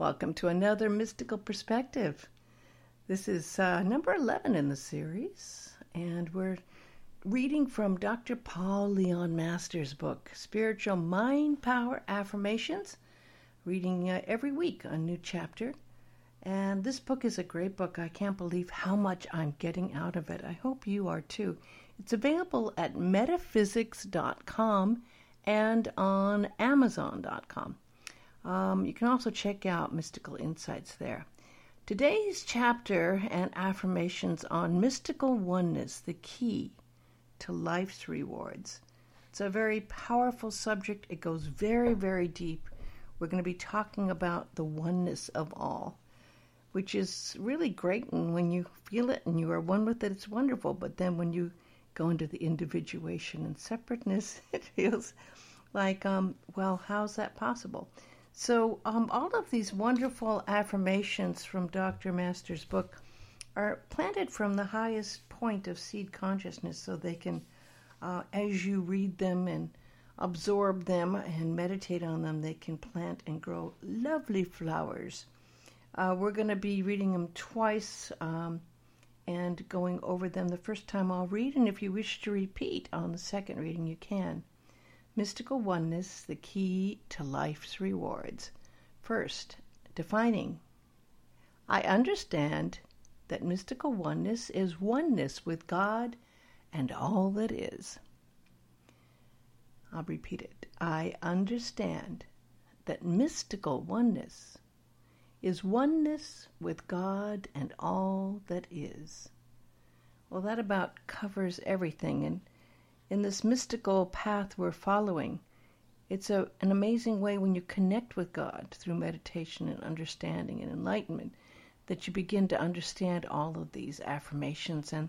Welcome to another mystical perspective. This is uh, number 11 in the series, and we're reading from Dr. Paul Leon Masters' book, Spiritual Mind Power Affirmations, reading uh, every week a new chapter. And this book is a great book. I can't believe how much I'm getting out of it. I hope you are too. It's available at metaphysics.com and on amazon.com. Um, you can also check out Mystical Insights there. Today's chapter and affirmations on mystical oneness, the key to life's rewards. It's a very powerful subject. It goes very, very deep. We're going to be talking about the oneness of all, which is really great. And when you feel it and you are one with it, it's wonderful. But then when you go into the individuation and separateness, it feels like, um, well, how's that possible? So, um, all of these wonderful affirmations from Dr. Masters' book are planted from the highest point of seed consciousness so they can, uh, as you read them and absorb them and meditate on them, they can plant and grow lovely flowers. Uh, we're going to be reading them twice um, and going over them the first time I'll read, and if you wish to repeat on the second reading, you can. Mystical oneness, the key to life's rewards. First, defining. I understand that mystical oneness is oneness with God and all that is. I'll repeat it. I understand that mystical oneness is oneness with God and all that is. Well, that about covers everything. And in this mystical path we're following, it's a, an amazing way when you connect with God through meditation and understanding and enlightenment that you begin to understand all of these affirmations. And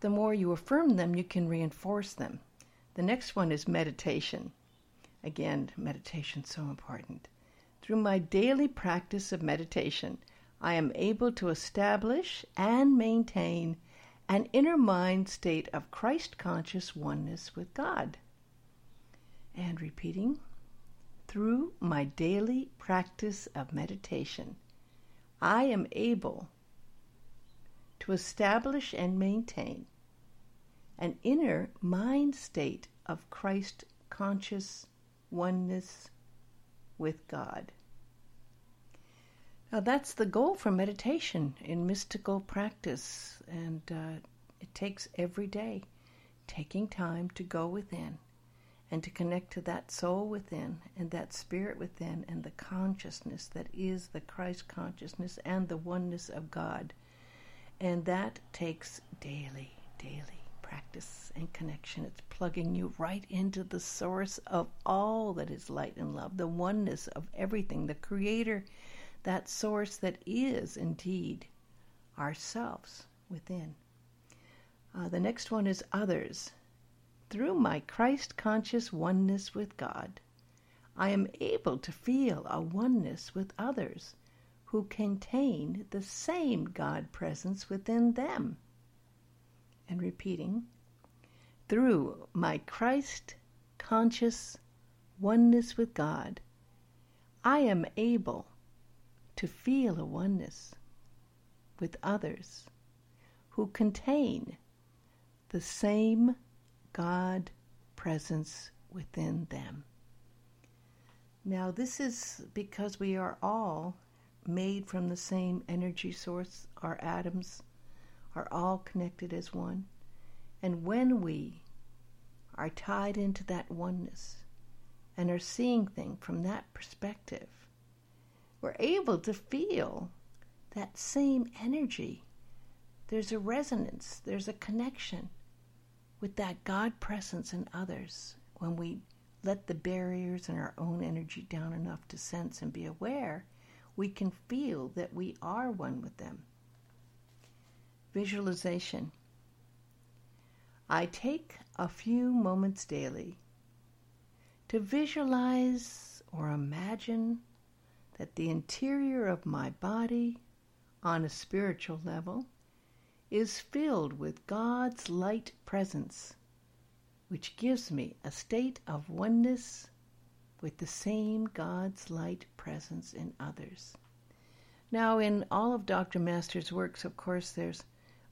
the more you affirm them, you can reinforce them. The next one is meditation. Again, meditation so important. Through my daily practice of meditation, I am able to establish and maintain an inner mind state of Christ conscious oneness with God. And repeating, through my daily practice of meditation, I am able to establish and maintain an inner mind state of Christ conscious oneness with God. Now, that's the goal for meditation in mystical practice, and uh, it takes every day taking time to go within and to connect to that soul within and that spirit within and the consciousness that is the Christ consciousness and the oneness of God. And that takes daily, daily practice and connection. It's plugging you right into the source of all that is light and love, the oneness of everything, the creator that source that is indeed ourselves within. Uh, the next one is others. Through my Christ conscious oneness with God, I am able to feel a oneness with others who contain the same God presence within them. And repeating, through my Christ conscious oneness with God, I am able to feel a oneness with others who contain the same God presence within them. Now, this is because we are all made from the same energy source. Our atoms are all connected as one. And when we are tied into that oneness and are seeing things from that perspective, we're able to feel that same energy. There's a resonance, there's a connection with that God presence in others when we let the barriers in our own energy down enough to sense and be aware, we can feel that we are one with them. Visualization. I take a few moments daily to visualize or imagine that the interior of my body, on a spiritual level, is filled with God's light presence, which gives me a state of oneness with the same God's light presence in others. Now, in all of Dr. Masters' works, of course, there's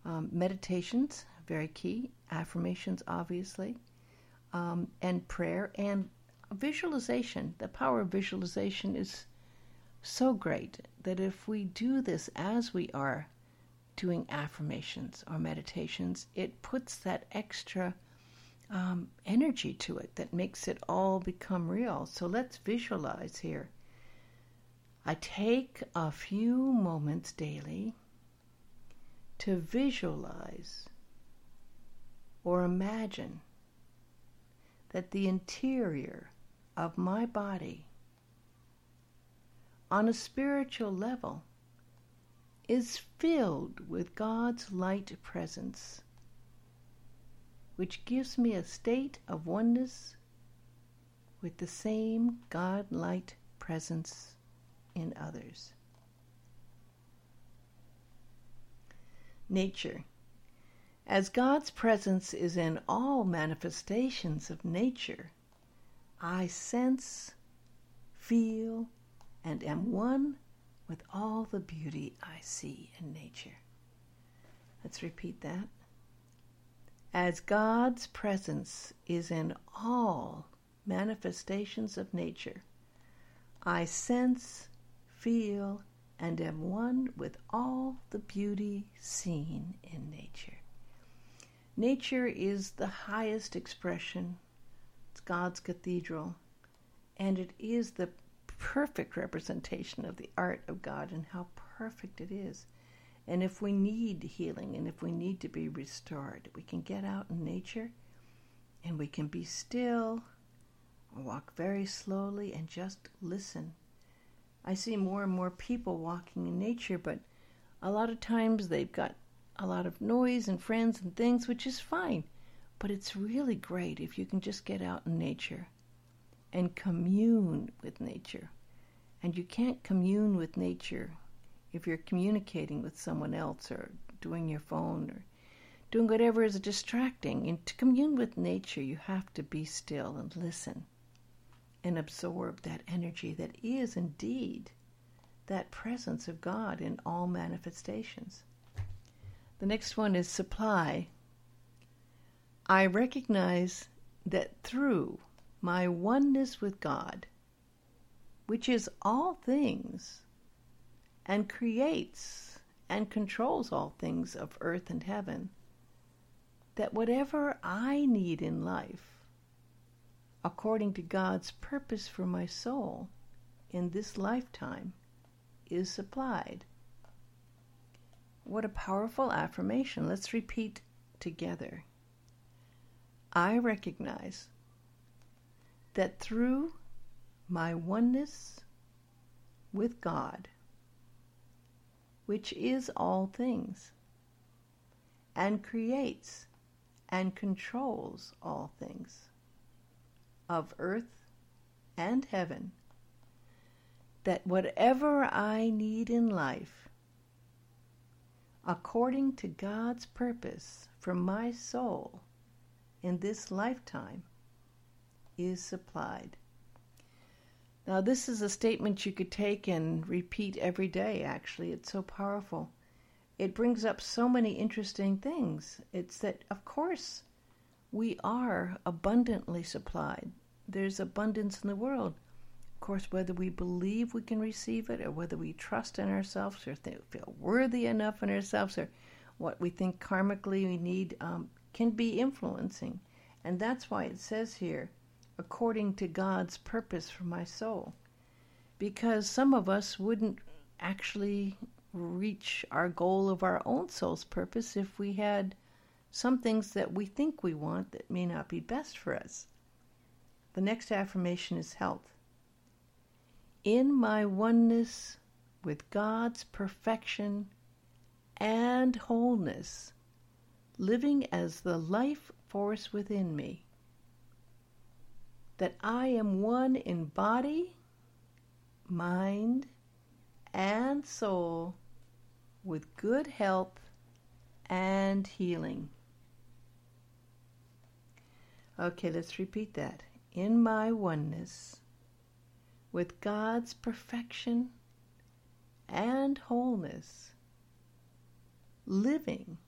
um, meditations, very key, affirmations, obviously, um, and prayer and visualization. The power of visualization is so great that if we do this as we are doing affirmations or meditations, it puts that extra um, energy to it that makes it all become real. So let's visualize here. I take a few moments daily to visualize or imagine that the interior of my body on a spiritual level is filled with God's light presence, which gives me a state of oneness with the same God light presence in others. Nature. As God's presence is in all manifestations of nature, I sense, feel, and am one with all the beauty I see in nature. Let's repeat that. As God's presence is in all manifestations of nature, I sense, feel, and am one with all the beauty seen in nature. Nature is the highest expression, it's God's cathedral, and it is the perfect representation of the art of God and how perfect it is. And if we need healing and if we need to be restored, we can get out in nature and we can be still walk very slowly and just listen I see more and more people walking in nature, but a lot of times they've got a lot of noise and friends and things, which is fine. But it's really great if you can just get out in nature and commune with nature. And you can't commune with nature if you're communicating with someone else or doing your phone or doing whatever is distracting. And to commune with nature, you have to be still and listen and absorb that energy that is indeed that presence of God in all manifestations. The next one is supply. I recognize that through my oneness with God, which is all things and creates and controls all things of earth and heaven, that whatever I need in life according to God's purpose for my soul in this lifetime is supplied. What a powerful affirmation. Let's repeat together. I recognize that through my oneness with God, which is all things, and creates and controls all things, of earth and heaven that whatever I need in life, according to God's purpose for my soul in this lifetime, is supplied. Now, this is a statement you could take and repeat every day, actually. It's so powerful. It brings up so many interesting things. It's that, of course, we are abundantly supplied there's abundance in the world. Of course, whether we believe we can receive it or whether we trust in ourselves or feel worthy enough in ourselves or what we think karmically we need um, can be influencing. And that's why it says here, according to God's purpose for my soul. Because some of us wouldn't actually reach our goal of our own soul's purpose if we had some things that we think we want that may not be best for us. The next affirmation is health. In my oneness with God's perfection and wholeness, living as the life force within me, that I am one in body, mind, and soul with good health and healing. Okay, let's repeat that in my oneness with God's perfection and wholeness, living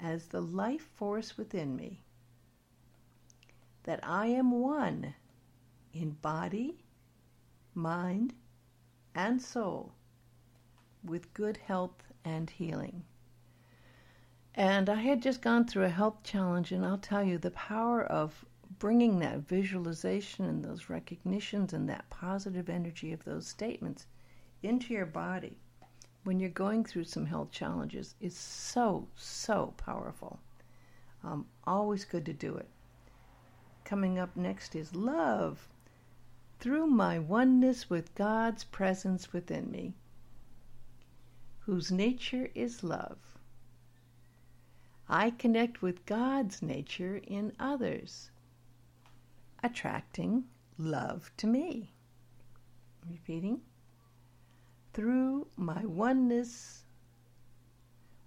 as the life force within me, that I am one in body, mind, and soul with good health and healing. And I had just gone through a health challenge, and I'll tell you the power of bringing that visualization and those recognitions and that positive energy of those statements into your body when you're going through some health challenges is so, so powerful. Um, always good to do it. Coming up next is love through my oneness with God's presence within me, whose nature is love. I connect with God's nature in others, attracting love to me. Repeating. Through my oneness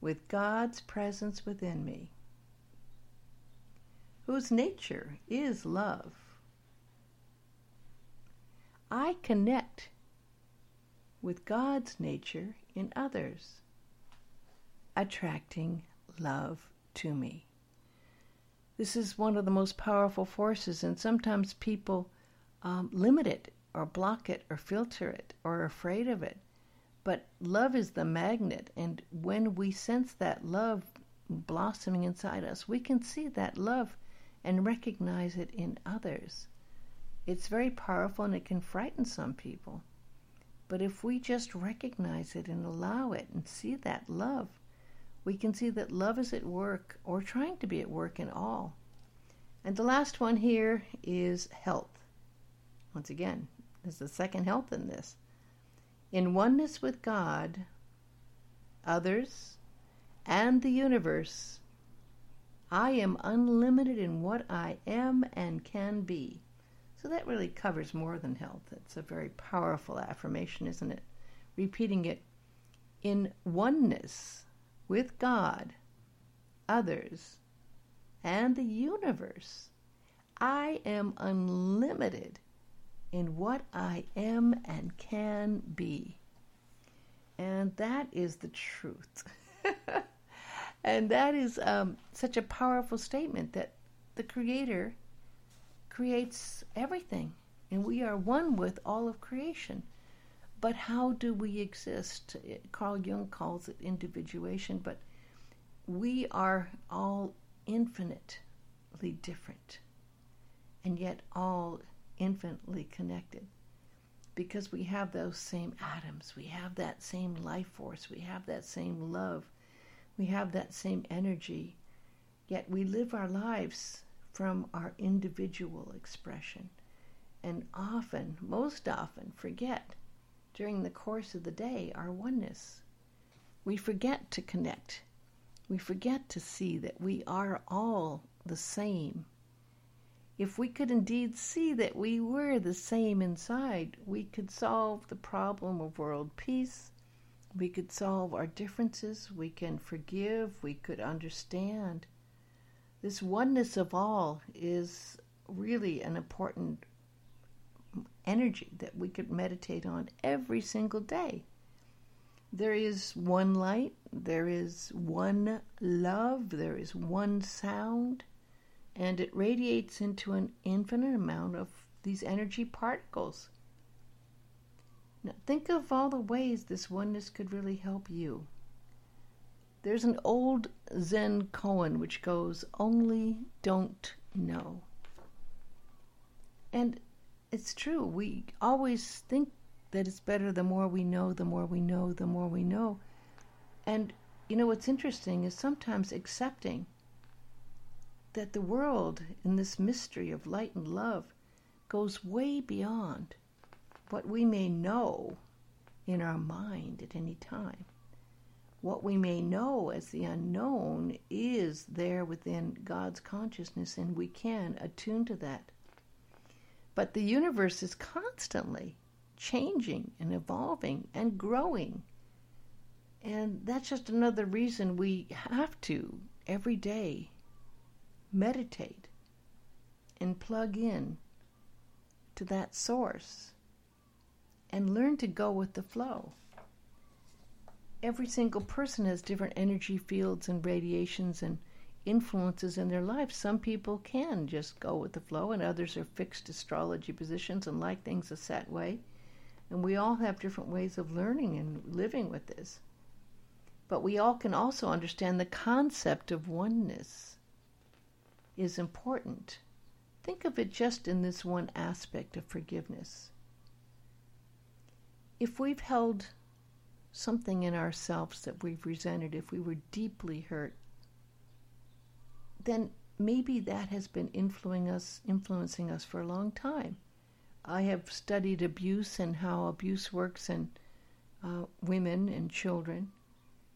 with God's presence within me, whose nature is love. I connect with God's nature in others, attracting love to me. This is one of the most powerful forces, and sometimes people um, limit it or block it or filter it or are afraid of it. But love is the magnet, and when we sense that love blossoming inside us, we can see that love and recognize it in others. It's very powerful and it can frighten some people. But if we just recognize it and allow it and see that love, we can see that love is at work or trying to be at work in all. And the last one here is health. Once again, there's the second health in this. In oneness with God, others, and the universe, I am unlimited in what I am and can be. So that really covers more than health. It's a very powerful affirmation, isn't it? Repeating it in oneness with God, others, and the universe. I am unlimited in what I am and can be. And that is the truth. and that is um, such a powerful statement that the Creator creates everything, and we are one with all of creation. But how do we exist? Carl Jung calls it individuation, but we are all infinitely different and yet all infinitely connected because we have those same atoms, we have that same life force, we have that same love, we have that same energy, yet we live our lives from our individual expression and often, most often, forget during the course of the day our oneness. We forget to connect. We forget to see that we are all the same. If we could indeed see that we were the same inside, we could solve the problem of world peace. We could solve our differences. We can forgive. We could understand. This oneness of all is really an important energy that we could meditate on every single day. There is one light, there is one love, there is one sound, and it radiates into an infinite amount of these energy particles. Now, think of all the ways this oneness could really help you. There's an old Zen koan which goes, Only don't know. And it's true. We always think that it's better the more we know, the more we know, the more we know. And, you know, what's interesting is sometimes accepting that the world in this mystery of light and love goes way beyond what we may know in our mind at any time. What we may know as the unknown is there within God's consciousness, and we can attune to that. But the universe is constantly changing and evolving and growing. And that's just another reason we have to, every day, meditate and plug in to that source and learn to go with the flow. every single person has different energy fields and radiations and influences in their life. Some people can just go with the flow, and others are fixed astrology positions and like things a set way. And we all have different ways of learning and living with this. But we all can also understand the concept of oneness is important. Think of it just in this one aspect of forgiveness. If we've held something in ourselves that we've resented, if we were deeply hurt, then maybe that has been influencing us, influencing us for a long time. I have studied abuse and how abuse works in uh, women and children,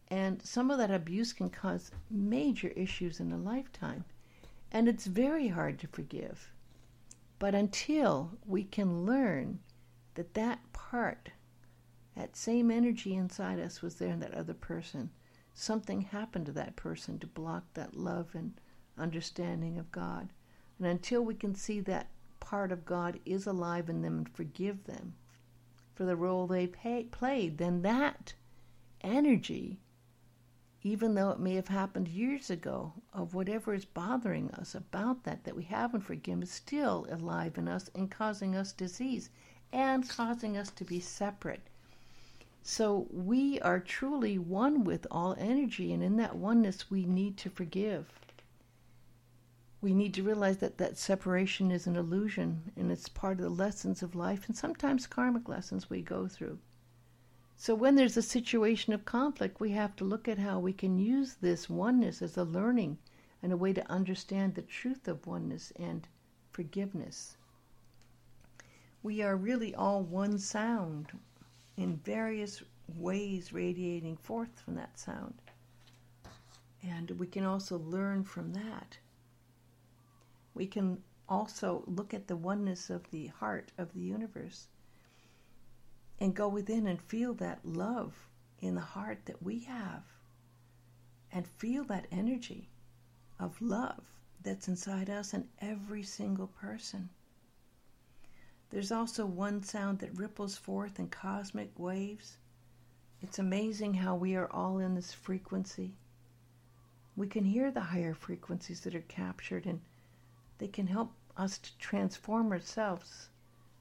and some of that abuse can cause major issues in a lifetime, and it's very hard to forgive. But until we can learn that that part, that same energy inside us was there in that other person, something happened to that person to block that love and understanding of God. And until we can see that part of God is alive in them and forgive them for the role they pay, played, then that energy, even though it may have happened years ago, of whatever is bothering us about that, that we haven't forgiven, is still alive in us and causing us disease and causing us to be separate. So we are truly one with all energy, and in that oneness, we need to forgive we need to realize that that separation is an illusion and it's part of the lessons of life and sometimes karmic lessons we go through. So when there's a situation of conflict, we have to look at how we can use this oneness as a learning and a way to understand the truth of oneness and forgiveness. We are really all one sound in various ways radiating forth from that sound. And we can also learn from that we can also look at the oneness of the heart of the universe and go within and feel that love in the heart that we have and feel that energy of love that's inside us and every single person. There's also one sound that ripples forth in cosmic waves. It's amazing how we are all in this frequency. We can hear the higher frequencies that are captured and they can help us to transform ourselves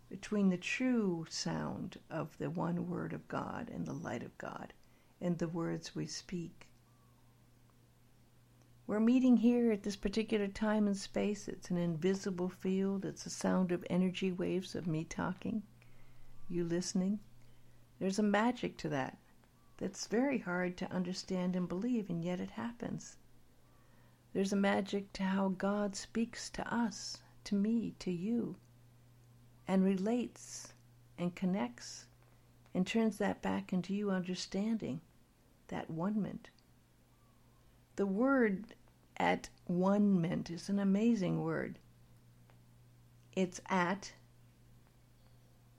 between the true sound of the one word of God and the light of God and the words we speak. We're meeting here at this particular time and space. It's an invisible field. It's a sound of energy waves of me talking, you listening. There's a magic to that that's very hard to understand and believe, and yet it happens. There's a magic to how God speaks to us, to me, to you, and relates and connects and turns that back into you understanding that one ment. The word at one ment is an amazing word. It's at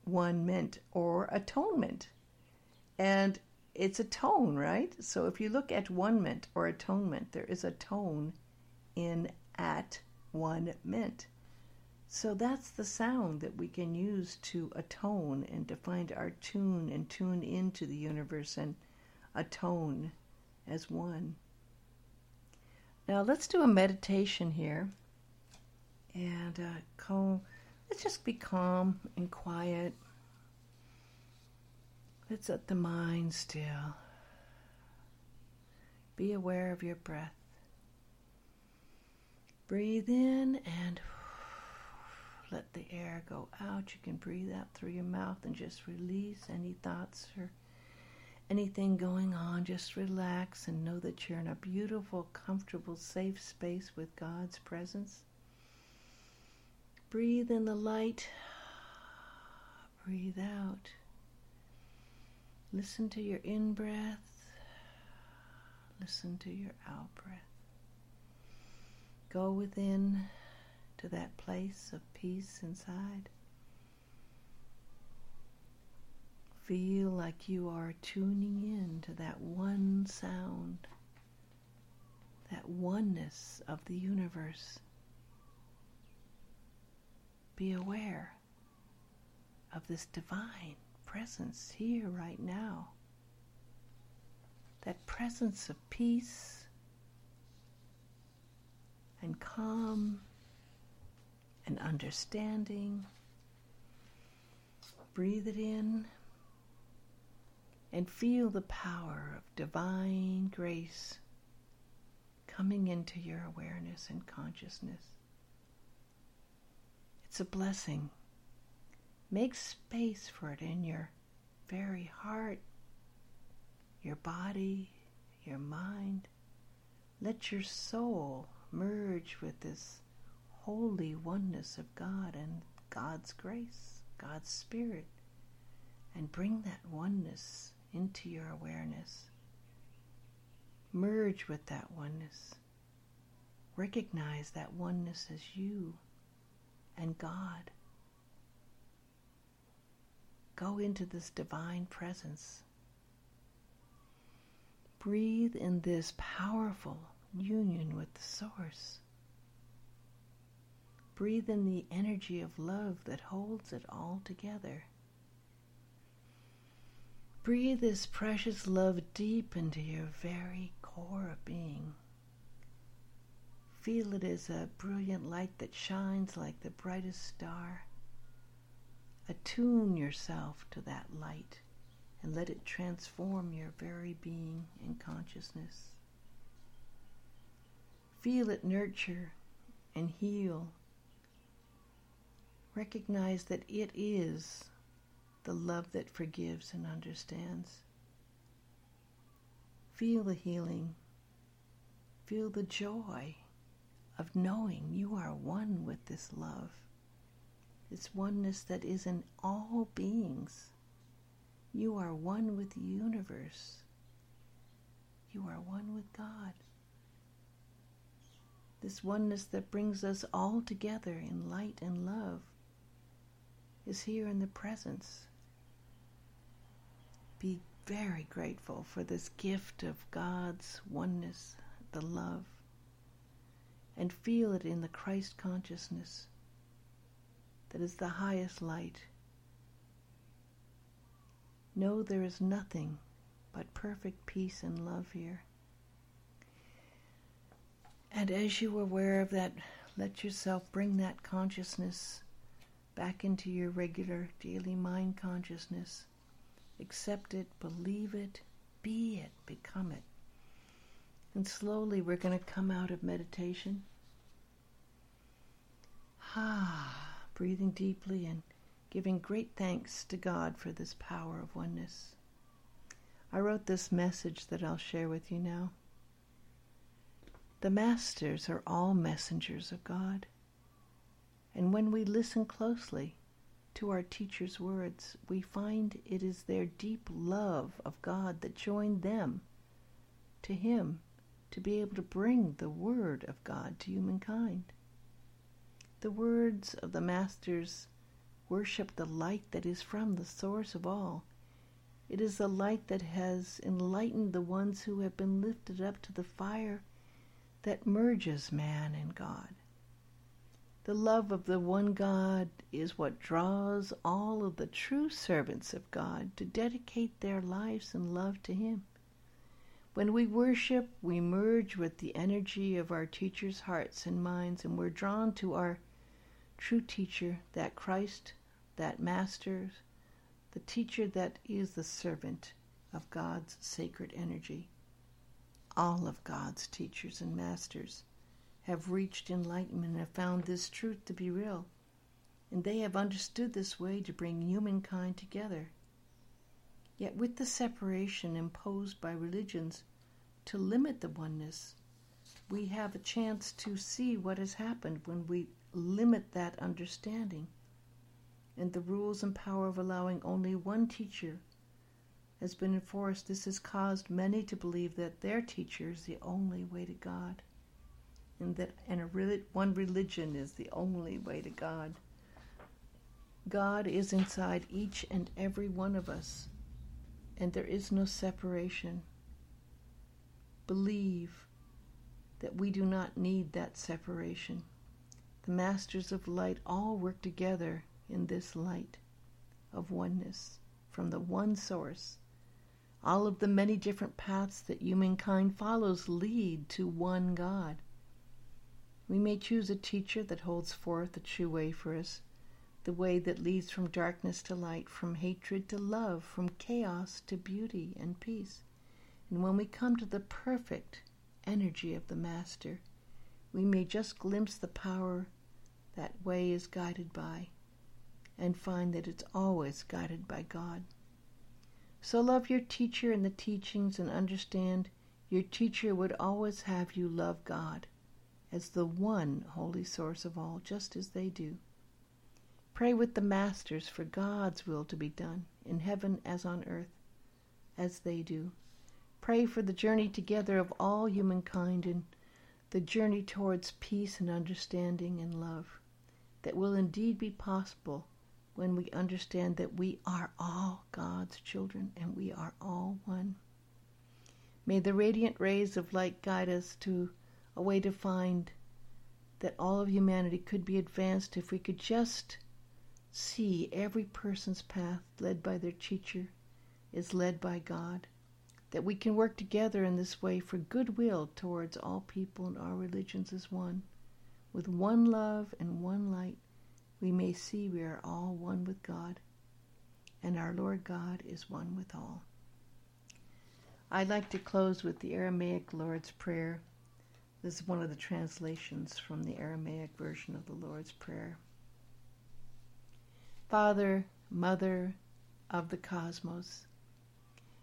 one ment or atonement. And it's a tone, right? So if you look at one ment or atonement, there is a tone in at one ment. So that's the sound that we can use to atone and to find our tune and tune into the universe and atone as one. Now let's do a meditation here. And uh, calm. Let's just be calm and quiet. Let's let the mind still. Be aware of your breath. Breathe in and let the air go out. You can breathe out through your mouth and just release any thoughts or anything going on. Just relax and know that you're in a beautiful, comfortable, safe space with God's presence. Breathe in the light. Breathe out. Listen to your in breath. Listen to your out breath. Go within to that place of peace inside. Feel like you are tuning in to that one sound, that oneness of the universe. Be aware of this divine presence here right now. that presence of peace and calm and understanding. Breathe it in and feel the power of divine grace coming into your awareness and consciousness. It's a blessing. Make space for it in your very heart, your body, your mind. Let your soul merge with this holy oneness of God and God's grace, God's Spirit, and bring that oneness into your awareness. Merge with that oneness. Recognize that oneness as you and God. Go into this divine presence. Breathe in this powerful union with the Source. Breathe in the energy of love that holds it all together. Breathe this precious love deep into your very core of being. Feel it as a brilliant light that shines like the brightest star. Attune yourself to that light and let it transform your very being and consciousness. Feel it nurture and heal. Recognize that it is the love that forgives and understands. Feel the healing. Feel the joy of knowing you are one with this love, this oneness that is in all beings. You are one with the universe. You are one with God. This oneness that brings us all together in light and love is here in the presence be very grateful for this gift of God's oneness, the love, and feel it in the Christ consciousness that is the highest light. Know there is nothing but perfect peace and love here. And as you are aware of that, let yourself bring that consciousness back into your regular daily mind consciousness accept it, believe it, be it, become it. And slowly we're going to come out of meditation. Ah, breathing deeply and giving great thanks to God for this power of oneness. I wrote this message that I'll share with you now. The masters are all messengers of God. And when we listen closely, to our teacher's words, we find it is their deep love of God that joined them to Him to be able to bring the Word of God to humankind. The words of the Masters worship the light that is from the source of all. It is the light that has enlightened the ones who have been lifted up to the fire that merges man and God. The love of the one God is what draws all of the true servants of God to dedicate their lives in love to Him. When we worship, we merge with the energy of our teacher's hearts and minds, and we're drawn to our true teacher, that Christ, that Master, the teacher that is the servant of God's sacred energy. All of God's teachers and masters have reached enlightenment and have found this truth to be real. And they have understood this way to bring humankind together. Yet, with the separation imposed by religions to limit the oneness, we have a chance to see what has happened when we limit that understanding. And the rules and power of allowing only one teacher has been enforced. This has caused many to believe that their teacher is the only way to God and that and a one religion is the only way to God. God is inside each and every one of us, and there is no separation. Believe that we do not need that separation. The masters of light all work together in this light of oneness from the one source All of the many different paths that humankind follows lead to one God. We may choose a teacher that holds forth the true way for us, the way that leads from darkness to light, from hatred to love, from chaos to beauty and peace. And when we come to the perfect energy of the Master, we may just glimpse the power that way is guided by and find that it's always guided by God. So love your teacher and the teachings and understand your teacher would always have you love God as the one holy source of all, just as they do. Pray with the masters for God's will to be done in heaven as on earth, as they do. Pray for the journey together of all humankind and the journey towards peace and understanding and love that will indeed be possible when we understand that we are all God's children and we are all one. May the radiant rays of light guide us to a way to find that all of humanity could be advanced if we could just see every person's path led by their teacher is led by God. That we can work together in this way for goodwill towards all people and all religions as one, with one love and one light we may see we are all one with God, and our Lord God is one with all. I'd like to close with the Aramaic Lord's Prayer. This is one of the translations from the Aramaic version of the Lord's Prayer. Father, Mother of the cosmos,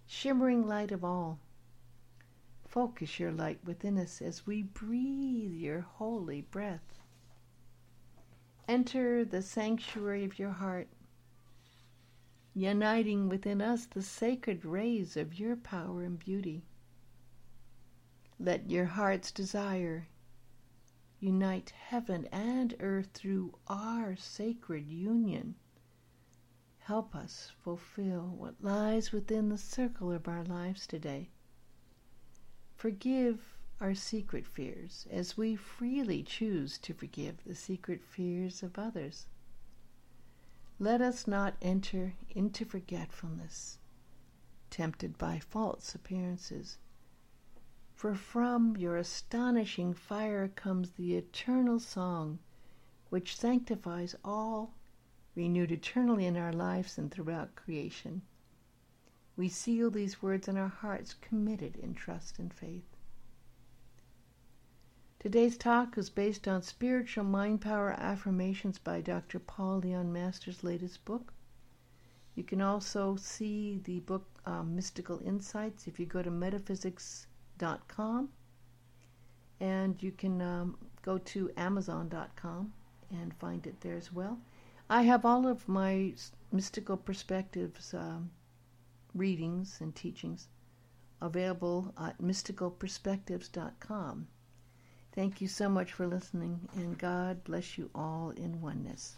shimmering light of all, focus your light within us as we breathe your holy breath enter the sanctuary of your heart, uniting within us the sacred rays of your power and beauty. Let your heart's desire unite heaven and earth through our sacred union. Help us fulfill what lies within the circle of our lives today. Forgive our secret fears as we freely choose to forgive the secret fears of others. Let us not enter into forgetfulness, tempted by false appearances. For from your astonishing fire comes the eternal song, which sanctifies all, renewed eternally in our lives and throughout creation. We seal these words in our hearts, committed in trust and faith. Today's talk is based on Spiritual Mind Power Affirmations by Dr. Paul Leon Masters' latest book. You can also see the book um, Mystical Insights if you go to metaphysics.com and you can um, go to amazon.com and find it there as well. I have all of my mystical perspectives um, readings and teachings available at mysticalperspectives.com. Thank you so much for listening, and God bless you all in oneness.